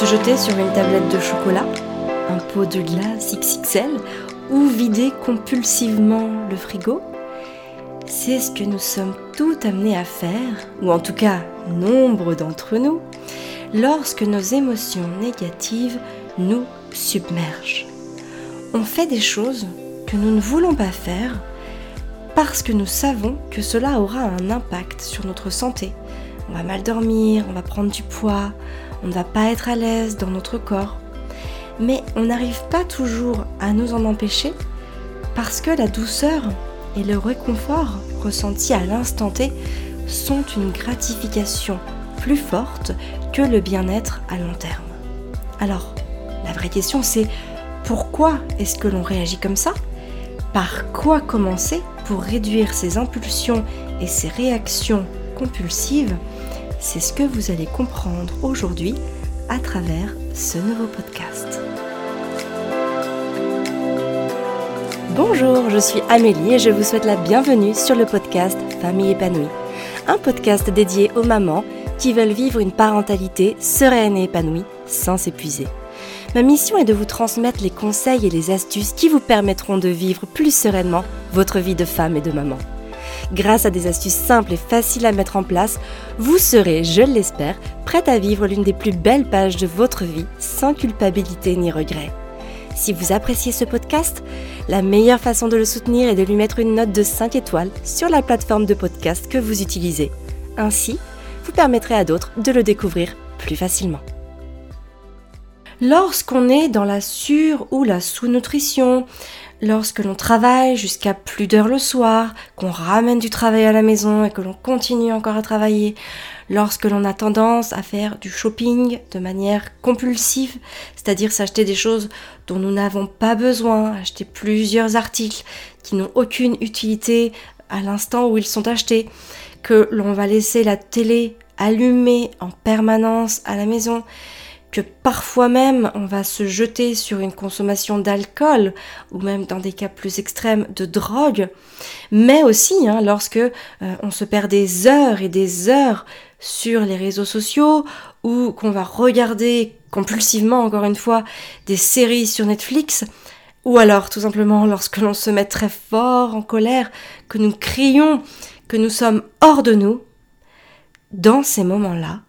Se jeter sur une tablette de chocolat, un pot de glace XXL ou vider compulsivement le frigo C'est ce que nous sommes tout amenés à faire, ou en tout cas nombre d'entre nous, lorsque nos émotions négatives nous submergent. On fait des choses que nous ne voulons pas faire parce que nous savons que cela aura un impact sur notre santé. On va mal dormir, on va prendre du poids, on ne va pas être à l'aise dans notre corps. Mais on n'arrive pas toujours à nous en empêcher parce que la douceur et le réconfort ressentis à l'instant T sont une gratification plus forte que le bien-être à long terme. Alors, la vraie question c'est pourquoi est-ce que l'on réagit comme ça? Par quoi commencer pour réduire ces impulsions et ces réactions compulsives C'est ce que vous allez comprendre aujourd'hui à travers ce nouveau podcast. Bonjour, je suis Amélie et je vous souhaite la bienvenue sur le podcast Famille épanouie, un podcast dédié aux mamans qui veulent vivre une parentalité sereine et épanouie sans s'épuiser. Ma mission est de vous transmettre les conseils et les astuces qui vous permettront de vivre plus sereinement votre vie de femme et de maman. Grâce à des astuces simples et faciles à mettre en place, vous serez, je l'espère, prête à vivre l'une des plus belles pages de votre vie sans culpabilité ni regret. Si vous appréciez ce podcast, la meilleure façon de le soutenir est de lui mettre une note de 5 étoiles sur la plateforme de podcast que vous utilisez. Ainsi, vous permettrez à d'autres de le découvrir plus facilement. Lorsqu'on est dans la sur- ou la sous-nutrition, lorsque l'on travaille jusqu'à plus d'heures le soir, qu'on ramène du travail à la maison et que l'on continue encore à travailler, lorsque l'on a tendance à faire du shopping de manière compulsive, c'est-à-dire s'acheter des choses dont nous n'avons pas besoin, acheter plusieurs articles qui n'ont aucune utilité à l'instant où ils sont achetés, que l'on va laisser la télé allumée en permanence à la maison, que parfois même on va se jeter sur une consommation d'alcool ou même dans des cas plus extrêmes de drogue, mais aussi hein, lorsque euh, on se perd des heures et des heures sur les réseaux sociaux ou qu'on va regarder compulsivement encore une fois des séries sur Netflix ou alors tout simplement lorsque l'on se met très fort en colère, que nous crions, que nous sommes hors de nous, dans ces moments-là,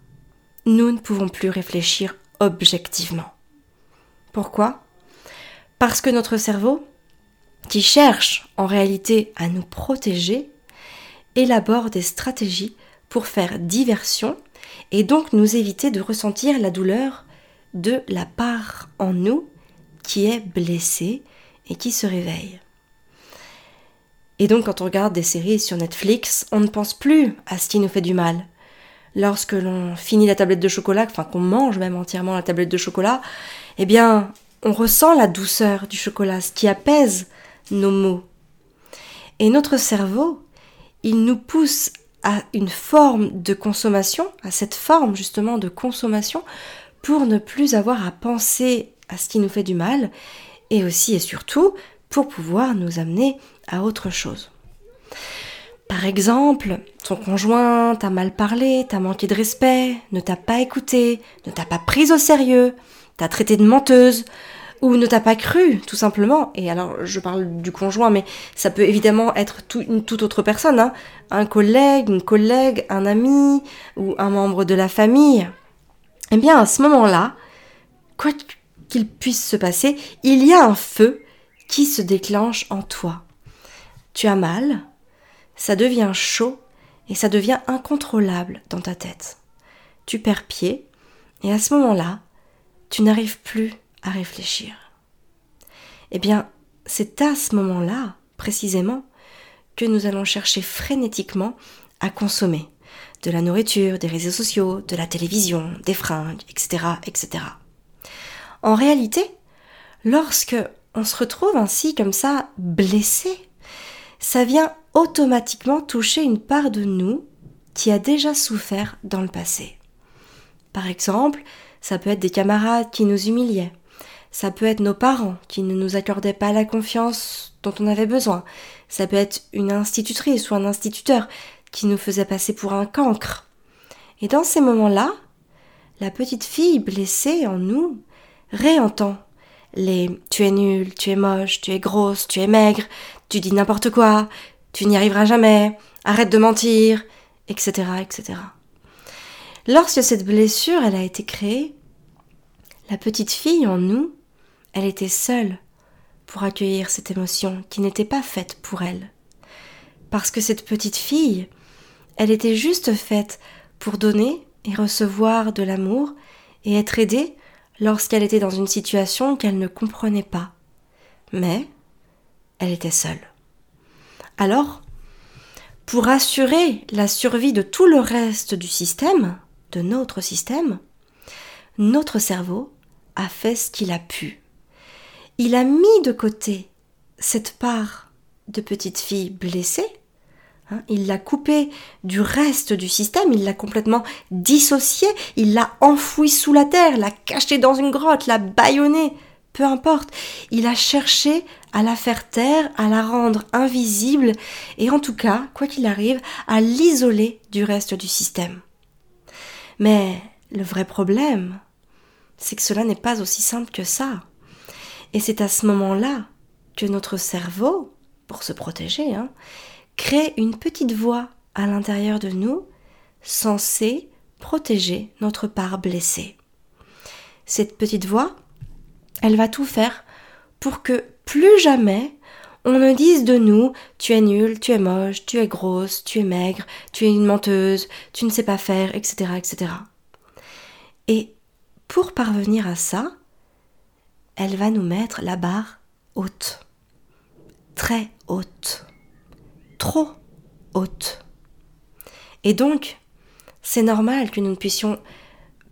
nous ne pouvons plus réfléchir objectivement. Pourquoi? Parce que notre cerveau, qui cherche en réalité à nous protéger, élabore des stratégies pour faire diversion et donc nous éviter de ressentir la douleur de la part en nous qui est blessée et qui se réveille. Et donc quand on regarde des séries sur Netflix, on ne pense plus à ce qui nous fait du mal lorsque l'on finit la tablette de chocolat, enfin qu'on mange même entièrement la tablette de chocolat, eh bien, on ressent la douceur du chocolat, ce qui apaise nos maux. Et notre cerveau, il nous pousse à une forme de consommation, à cette forme justement de consommation, pour ne plus avoir à penser à ce qui nous fait du mal, et aussi et surtout pour pouvoir nous amener à autre chose. Par exemple, ton conjoint t'a mal parlé, t'a manqué de respect, ne t'a pas écouté, ne t'a pas prise au sérieux, t'a traité de menteuse, ou ne t'a pas cru, tout simplement. Et alors, je parle du conjoint, mais ça peut évidemment être une toute autre personne, hein. un collègue, une collègue, un ami, ou un membre de la famille. Eh bien, à ce moment-là, quoi qu'il puisse se passer, il y a un feu qui se déclenche en toi. Tu as mal, ça devient chaud et ça devient incontrôlable dans ta tête. Tu perds pied et à ce moment-là, tu n'arrives plus à réfléchir. Eh bien, c'est à ce moment-là, précisément, que nous allons chercher frénétiquement à consommer de la nourriture, des réseaux sociaux, de la télévision, des fringues, etc., etc. En réalité, lorsque on se retrouve ainsi comme ça blessé, ça vient automatiquement toucher une part de nous qui a déjà souffert dans le passé. Par exemple, ça peut être des camarades qui nous humiliaient, ça peut être nos parents qui ne nous accordaient pas la confiance dont on avait besoin, ça peut être une institutrice ou un instituteur qui nous faisait passer pour un cancre. Et dans ces moments-là, la petite fille blessée en nous réentend les tu es nul, tu es moche, tu es grosse, tu es maigre, tu dis n'importe quoi, tu n'y arriveras jamais, arrête de mentir, etc., etc. Lorsque cette blessure, elle a été créée, la petite fille en nous, elle était seule pour accueillir cette émotion qui n'était pas faite pour elle. Parce que cette petite fille, elle était juste faite pour donner et recevoir de l'amour et être aidée lorsqu'elle était dans une situation qu'elle ne comprenait pas. Mais elle était seule. Alors, pour assurer la survie de tout le reste du système, de notre système, notre cerveau a fait ce qu'il a pu. Il a mis de côté cette part de petite fille blessée, hein, il l'a coupée du reste du système, il l'a complètement dissociée, il l'a enfouie sous la terre, l'a cachée dans une grotte, l'a bâillonnée, peu importe, il a cherché à la faire taire, à la rendre invisible, et en tout cas, quoi qu'il arrive, à l'isoler du reste du système. Mais le vrai problème, c'est que cela n'est pas aussi simple que ça. Et c'est à ce moment-là que notre cerveau, pour se protéger, hein, crée une petite voix à l'intérieur de nous censée protéger notre part blessée. Cette petite voix, elle va tout faire pour que plus jamais on ne dise de nous tu es nul, tu es moche, tu es grosse, tu es maigre, tu es une menteuse, tu ne sais pas faire, etc. etc. Et pour parvenir à ça, elle va nous mettre la barre haute, très haute, trop haute. Et donc, c'est normal que nous ne puissions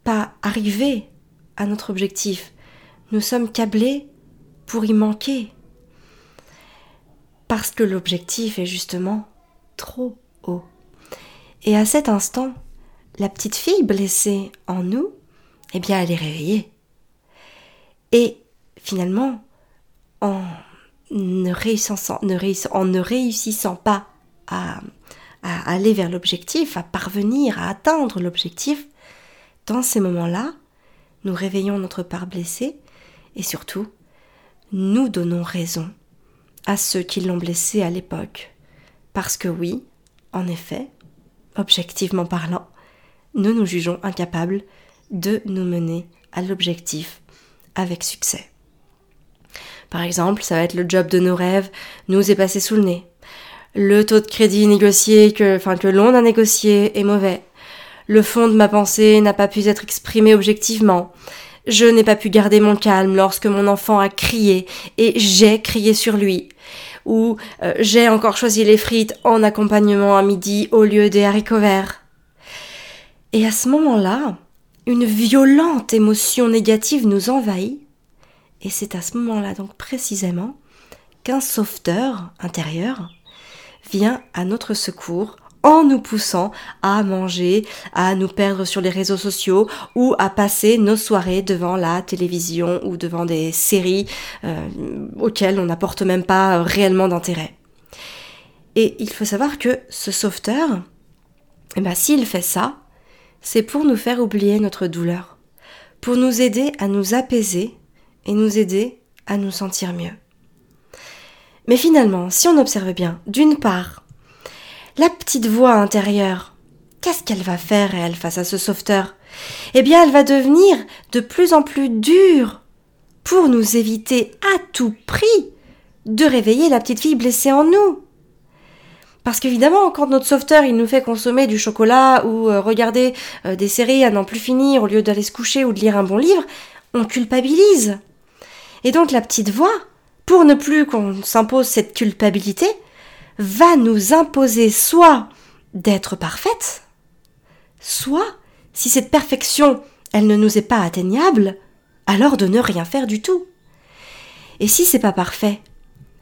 pas arriver à notre objectif. Nous sommes câblés pour y manquer. Parce que l'objectif est justement trop haut. Et à cet instant, la petite fille blessée en nous, eh bien, elle est réveillée. Et finalement, en ne réussissant, en ne réussissant pas à, à aller vers l'objectif, à parvenir à atteindre l'objectif, dans ces moments-là, nous réveillons notre part blessée et surtout, nous donnons raison à ceux qui l'ont blessé à l'époque. Parce que oui, en effet, objectivement parlant, nous nous jugeons incapables de nous mener à l'objectif avec succès. Par exemple, ça va être le job de nos rêves nous est passé sous le nez. Le taux de crédit négocié que, enfin, que l'on a négocié est mauvais. Le fond de ma pensée n'a pas pu être exprimé objectivement. Je n'ai pas pu garder mon calme lorsque mon enfant a crié et j'ai crié sur lui. Ou euh, j'ai encore choisi les frites en accompagnement à midi au lieu des haricots verts. Et à ce moment-là, une violente émotion négative nous envahit. Et c'est à ce moment-là donc précisément qu'un sauveteur intérieur vient à notre secours en nous poussant à manger, à nous perdre sur les réseaux sociaux ou à passer nos soirées devant la télévision ou devant des séries euh, auxquelles on n'apporte même pas réellement d'intérêt. Et il faut savoir que ce sauveteur, eh ben, s'il fait ça, c'est pour nous faire oublier notre douleur, pour nous aider à nous apaiser et nous aider à nous sentir mieux. Mais finalement, si on observe bien, d'une part, la petite voix intérieure, qu'est-ce qu'elle va faire, elle, face à ce sauveteur? Eh bien, elle va devenir de plus en plus dure pour nous éviter à tout prix de réveiller la petite fille blessée en nous. Parce qu'évidemment, quand notre sauveteur il nous fait consommer du chocolat ou euh, regarder euh, des séries à n'en plus finir au lieu d'aller se coucher ou de lire un bon livre, on culpabilise. Et donc la petite voix, pour ne plus qu'on s'impose cette culpabilité, va nous imposer soit d'être parfaite, soit, si cette perfection, elle ne nous est pas atteignable, alors de ne rien faire du tout. Et si c'est pas parfait,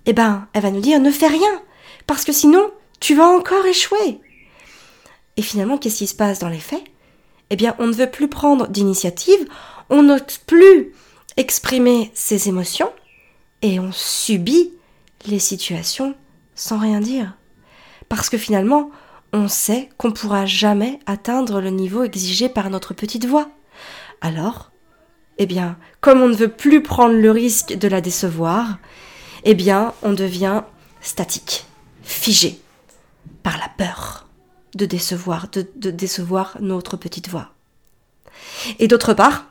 eh ben, elle va nous dire ne fais rien, parce que sinon, tu vas encore échouer. Et finalement, qu'est-ce qui se passe dans les faits? Eh bien, on ne veut plus prendre d'initiative, on n'ose plus exprimer ses émotions, et on subit les situations sans rien dire. Parce que finalement, on sait qu'on ne pourra jamais atteindre le niveau exigé par notre petite voix. Alors, eh bien, comme on ne veut plus prendre le risque de la décevoir, eh bien, on devient statique, figé, par la peur de décevoir, de, de décevoir notre petite voix. Et d'autre part,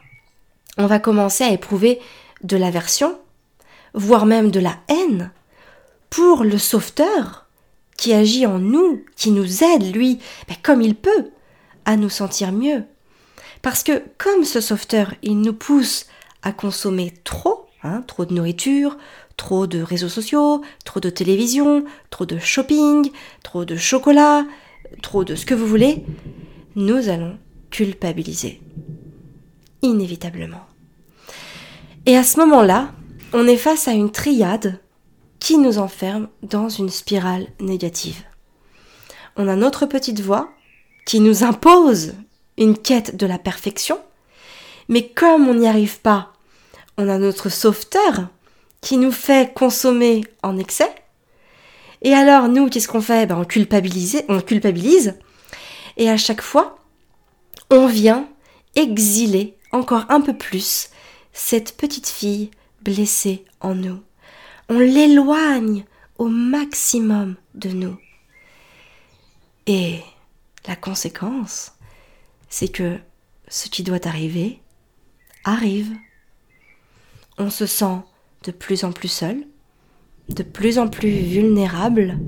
on va commencer à éprouver de l'aversion, voire même de la haine, pour le sauveteur qui agit en nous, qui nous aide, lui, ben, comme il peut, à nous sentir mieux. Parce que comme ce sauveteur, il nous pousse à consommer trop, hein, trop de nourriture, trop de réseaux sociaux, trop de télévision, trop de shopping, trop de chocolat, trop de ce que vous voulez, nous allons culpabiliser. Inévitablement. Et à ce moment-là, on est face à une triade qui nous enferme dans une spirale négative. On a notre petite voix qui nous impose une quête de la perfection, mais comme on n'y arrive pas, on a notre sauveteur qui nous fait consommer en excès. Et alors nous, qu'est-ce qu'on fait? Ben, on, culpabilise, on culpabilise, et à chaque fois, on vient exiler encore un peu plus cette petite fille blessée en nous. On l'éloigne au maximum de nous. Et la conséquence, c'est que ce qui doit arriver arrive. On se sent de plus en plus seul, de plus en plus vulnérable,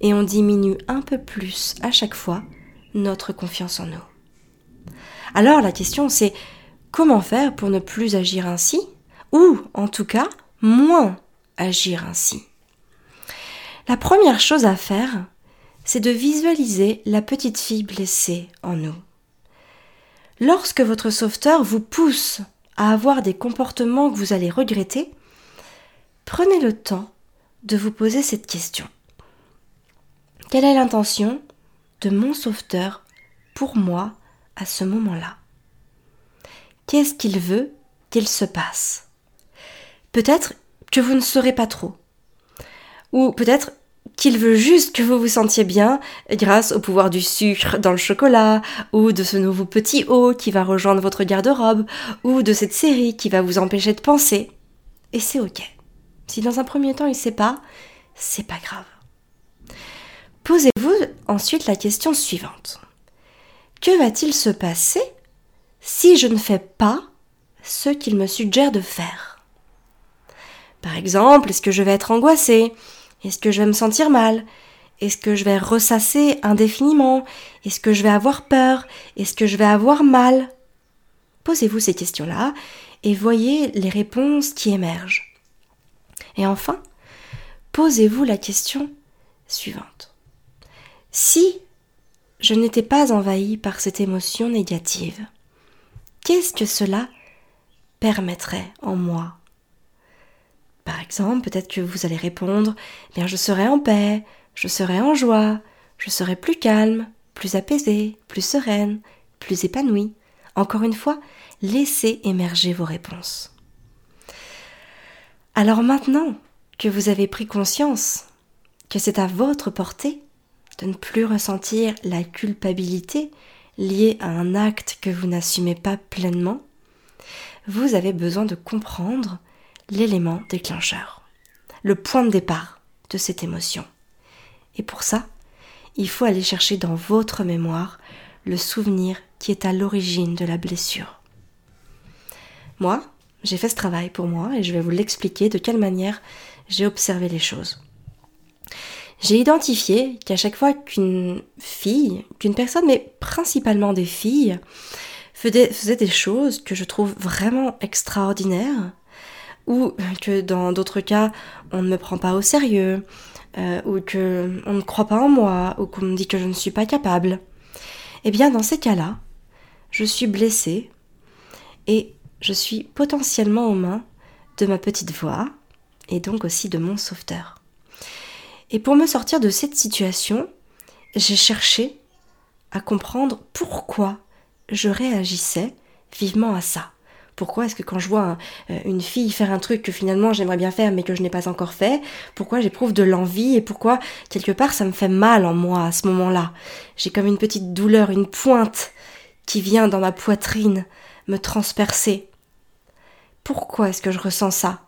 et on diminue un peu plus à chaque fois notre confiance en nous. Alors la question c'est comment faire pour ne plus agir ainsi, ou en tout cas moins agir ainsi. La première chose à faire, c'est de visualiser la petite fille blessée en nous. Lorsque votre sauveteur vous pousse à avoir des comportements que vous allez regretter, prenez le temps de vous poser cette question. Quelle est l'intention de mon sauveteur pour moi à ce moment-là? Qu'est-ce qu'il veut qu'il se passe? Peut-être que vous ne saurez pas trop. Ou peut-être qu'il veut juste que vous vous sentiez bien grâce au pouvoir du sucre dans le chocolat, ou de ce nouveau petit haut qui va rejoindre votre garde-robe, ou de cette série qui va vous empêcher de penser. Et c'est ok. Si dans un premier temps il sait pas, c'est pas grave. Posez-vous ensuite la question suivante. Que va-t-il se passer si je ne fais pas ce qu'il me suggère de faire? Par exemple, est-ce que je vais être angoissée? Est-ce que je vais me sentir mal? Est-ce que je vais ressasser indéfiniment? Est-ce que je vais avoir peur? Est-ce que je vais avoir mal? Posez-vous ces questions-là et voyez les réponses qui émergent. Et enfin, posez-vous la question suivante. Si je n'étais pas envahie par cette émotion négative, qu'est-ce que cela permettrait en moi? Par exemple, peut-être que vous allez répondre bien je serai en paix, je serai en joie, je serai plus calme, plus apaisée, plus sereine, plus épanouie. Encore une fois, laissez émerger vos réponses. Alors maintenant que vous avez pris conscience que c'est à votre portée de ne plus ressentir la culpabilité lié à un acte que vous n'assumez pas pleinement, vous avez besoin de comprendre l'élément déclencheur, le point de départ de cette émotion. Et pour ça, il faut aller chercher dans votre mémoire le souvenir qui est à l'origine de la blessure. Moi, j'ai fait ce travail pour moi et je vais vous l'expliquer de quelle manière j'ai observé les choses j'ai identifié qu'à chaque fois qu'une fille, qu'une personne, mais principalement des filles, faisait, des choses que je trouve vraiment extraordinaires, ou que dans d'autres cas, on ne me prend pas au sérieux, euh, ou que on ne croit pas en moi, ou qu'on me dit que je ne suis pas capable, eh bien dans ces cas-là, je suis blessée et je suis potentiellement aux mains de ma petite voix et donc aussi de mon sauveteur. Et pour me sortir de cette situation, j'ai cherché à comprendre pourquoi je réagissais vivement à ça. Pourquoi est-ce que quand je vois euh, une fille faire un truc que finalement j'aimerais bien faire mais que je n'ai pas encore fait, pourquoi j'éprouve de l'envie et pourquoi quelque part ça me fait mal en moi à ce moment-là J'ai comme une petite douleur, une pointe qui vient dans ma poitrine me transpercer. Pourquoi est-ce que je ressens ça?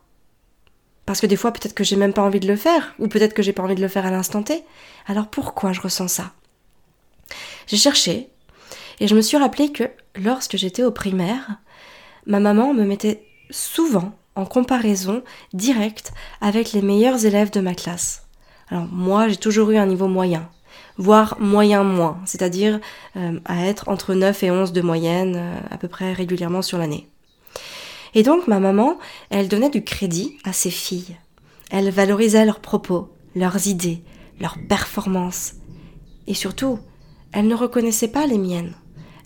Parce que des fois peut-être que j'ai même pas envie de le faire, ou peut-être que j'ai pas envie de le faire à l'instant T. Alors pourquoi je ressens ça? J'ai cherché, et je me suis rappelé que lorsque j'étais au primaire, ma maman me mettait souvent en comparaison directe avec les meilleurs élèves de ma classe. Alors moi, j'ai toujours eu un niveau moyen, voire moyen moins, c'est-à-dire euh, à être entre 9 et 11 de moyenne euh, à peu près régulièrement sur l'année. Et donc ma maman, elle donnait du crédit à ses filles. Elle valorisait leurs propos, leurs idées, leurs performances. Et surtout, elle ne reconnaissait pas les miennes.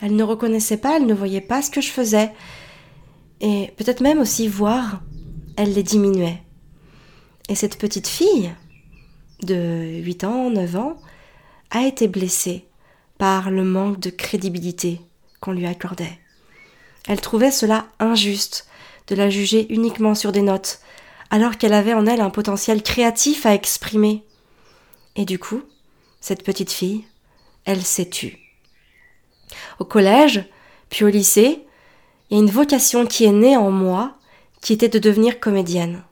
Elle ne reconnaissait pas, elle ne voyait pas ce que je faisais. Et peut-être même aussi voir, elle les diminuait. Et cette petite fille, de 8 ans, 9 ans, a été blessée par le manque de crédibilité qu'on lui accordait. Elle trouvait cela injuste de la juger uniquement sur des notes, alors qu'elle avait en elle un potentiel créatif à exprimer. Et du coup, cette petite fille, elle s'est tue. Au collège, puis au lycée, il y une vocation qui est née en moi, qui était de devenir comédienne.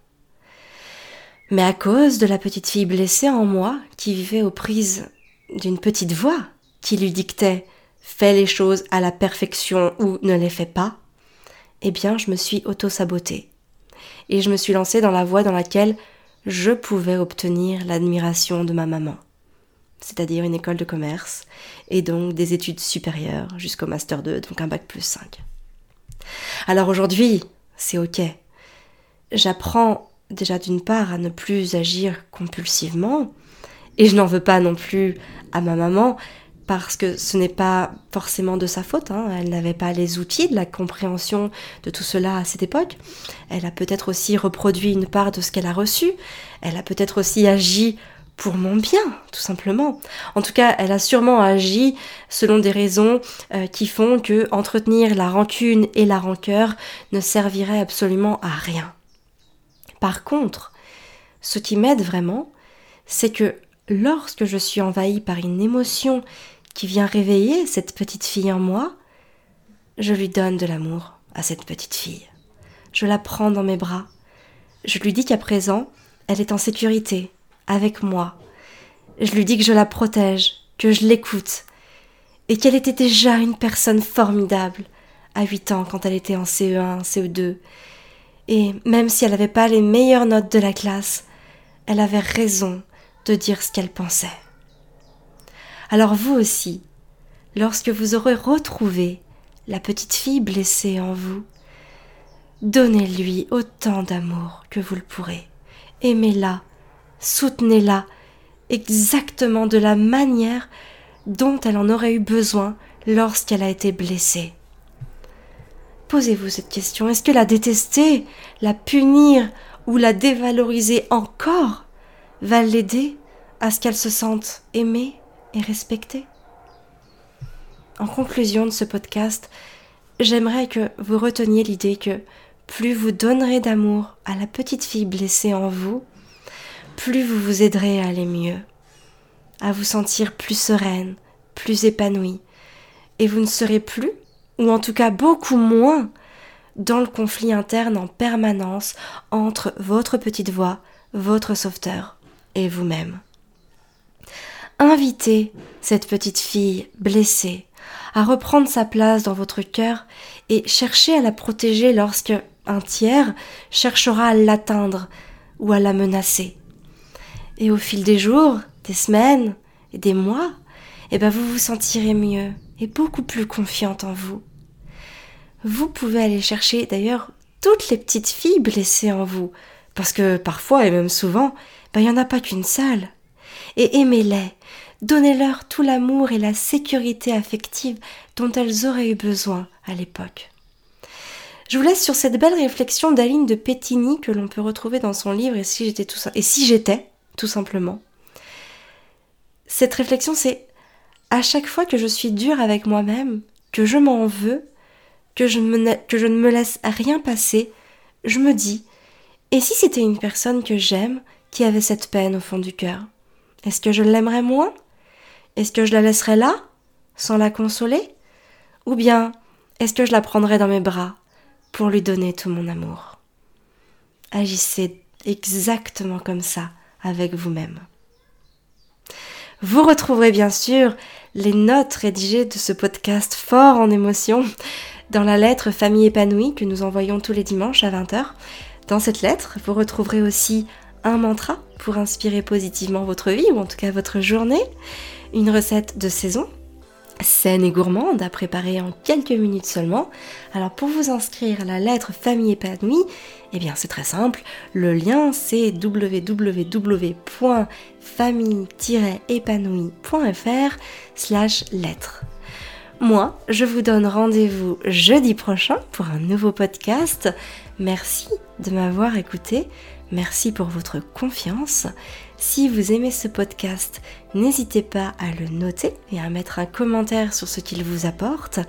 Mais à cause de la petite fille blessée en moi, qui vivait aux prises d'une petite voix, qui lui dictait fais les choses à la perfection ou ne les fais pas, eh bien je me suis auto-sabotée. Et je me suis lancée dans la voie dans laquelle je pouvais obtenir l'admiration de ma maman c'est-à-dire une école de commerce, et donc des études supérieures jusqu'au Master 2, donc un bac plus 5. Alors aujourd'hui, c'est ok. J'apprends déjà d'une part à ne plus agir compulsivement, et je n'en veux pas non plus à ma maman, parce que ce n'est pas forcément de sa faute, hein. elle n'avait pas les outils de la compréhension de tout cela à cette époque. Elle a peut-être aussi reproduit une part de ce qu'elle a reçu, elle a peut-être aussi agi pour mon bien, tout simplement. En tout cas, elle a sûrement agi selon des raisons euh, qui font que entretenir la rancune et la rancœur ne servirait absolument à rien. Par contre, ce qui m'aide vraiment, c'est que lorsque je suis envahie par une émotion qui vient réveiller cette petite fille en moi, je lui donne de l'amour à cette petite fille. Je la prends dans mes bras. Je lui dis qu'à présent, elle est en sécurité, avec moi. Je lui dis que je la protège, que je l'écoute, et qu'elle était déjà une personne formidable à 8 ans quand elle était en CE1, CE2. Et même si elle n'avait pas les meilleures notes de la classe, elle avait raison de dire ce qu'elle pensait. Alors vous aussi, lorsque vous aurez retrouvé la petite fille blessée en vous, donnez-lui autant d'amour que vous le pourrez. Aimez-la soutenez-la exactement de la manière dont elle en aurait eu besoin lorsqu'elle a été blessée. Posez-vous cette question. Est-ce que la détester, la punir ou la dévaloriser encore va l'aider à ce qu'elle se sente aimée et respectée? En conclusion de ce podcast, j'aimerais que vous reteniez l'idée que plus vous donnerez d'amour à la petite fille blessée en vous, plus vous vous aiderez à aller mieux, à vous sentir plus sereine, plus épanouie, et vous ne serez plus, ou en tout cas beaucoup moins, dans le conflit interne en permanence entre votre petite voix, votre sauveteur et vous-même. Invitez cette petite fille blessée à reprendre sa place dans votre cœur et cherchez à la protéger lorsque un tiers cherchera à l'atteindre ou à la menacer. Et au fil des jours, des semaines et des mois, eh ben vous vous sentirez mieux et beaucoup plus confiante en vous. Vous pouvez aller chercher d'ailleurs toutes les petites filles blessées en vous, parce que parfois et même souvent, ben, il n'y en a pas qu'une seule. Et aimez-les, donnez-leur tout l'amour et la sécurité affective dont elles auraient eu besoin à l'époque. Je vous laisse sur cette belle réflexion d'Aline de Pétigny que l'on peut retrouver dans son livre Et si j'étais tout ça, et si j'étais, tout simplement. Cette réflexion, c'est à chaque fois que je suis dure avec moi-même, que je m'en veux, que je, ne me laisse rien passer, je me dis, et si c'était une personne que j'aime qui avait cette peine au fond du cœur Est-ce que je l'aimerais moins? Est-ce que je la laisserais là, sans la consoler? Ou bien est-ce que je la prendrai dans mes bras pour lui donner tout mon amour? Agissez exactement comme ça avec vous-même. Vous retrouverez bien sûr les notes rédigées de ce podcast fort en émotion dans la lettre Famille épanouie que nous envoyons tous les dimanches à 20h. Dans cette lettre, vous retrouverez aussi un mantra pour inspirer positivement votre vie ou en tout cas votre journée, une recette de saison saine et gourmande à préparer en quelques minutes seulement. Alors pour vous inscrire à la lettre famille épanouie, eh bien c'est très simple, le lien c'est www.famille-épanouie.fr slash lettre. Moi, je vous donne rendez-vous jeudi prochain pour un nouveau podcast. Merci de m'avoir écouté. Merci pour votre confiance. Si vous aimez ce podcast, n'hésitez pas à le noter et à mettre un commentaire sur ce qu'il vous apporte.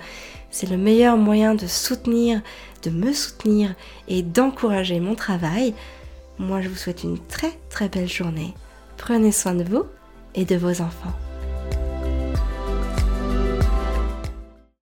C'est le meilleur moyen de soutenir, de me soutenir et d'encourager mon travail. Moi, je vous souhaite une très très belle journée. Prenez soin de vous et de vos enfants.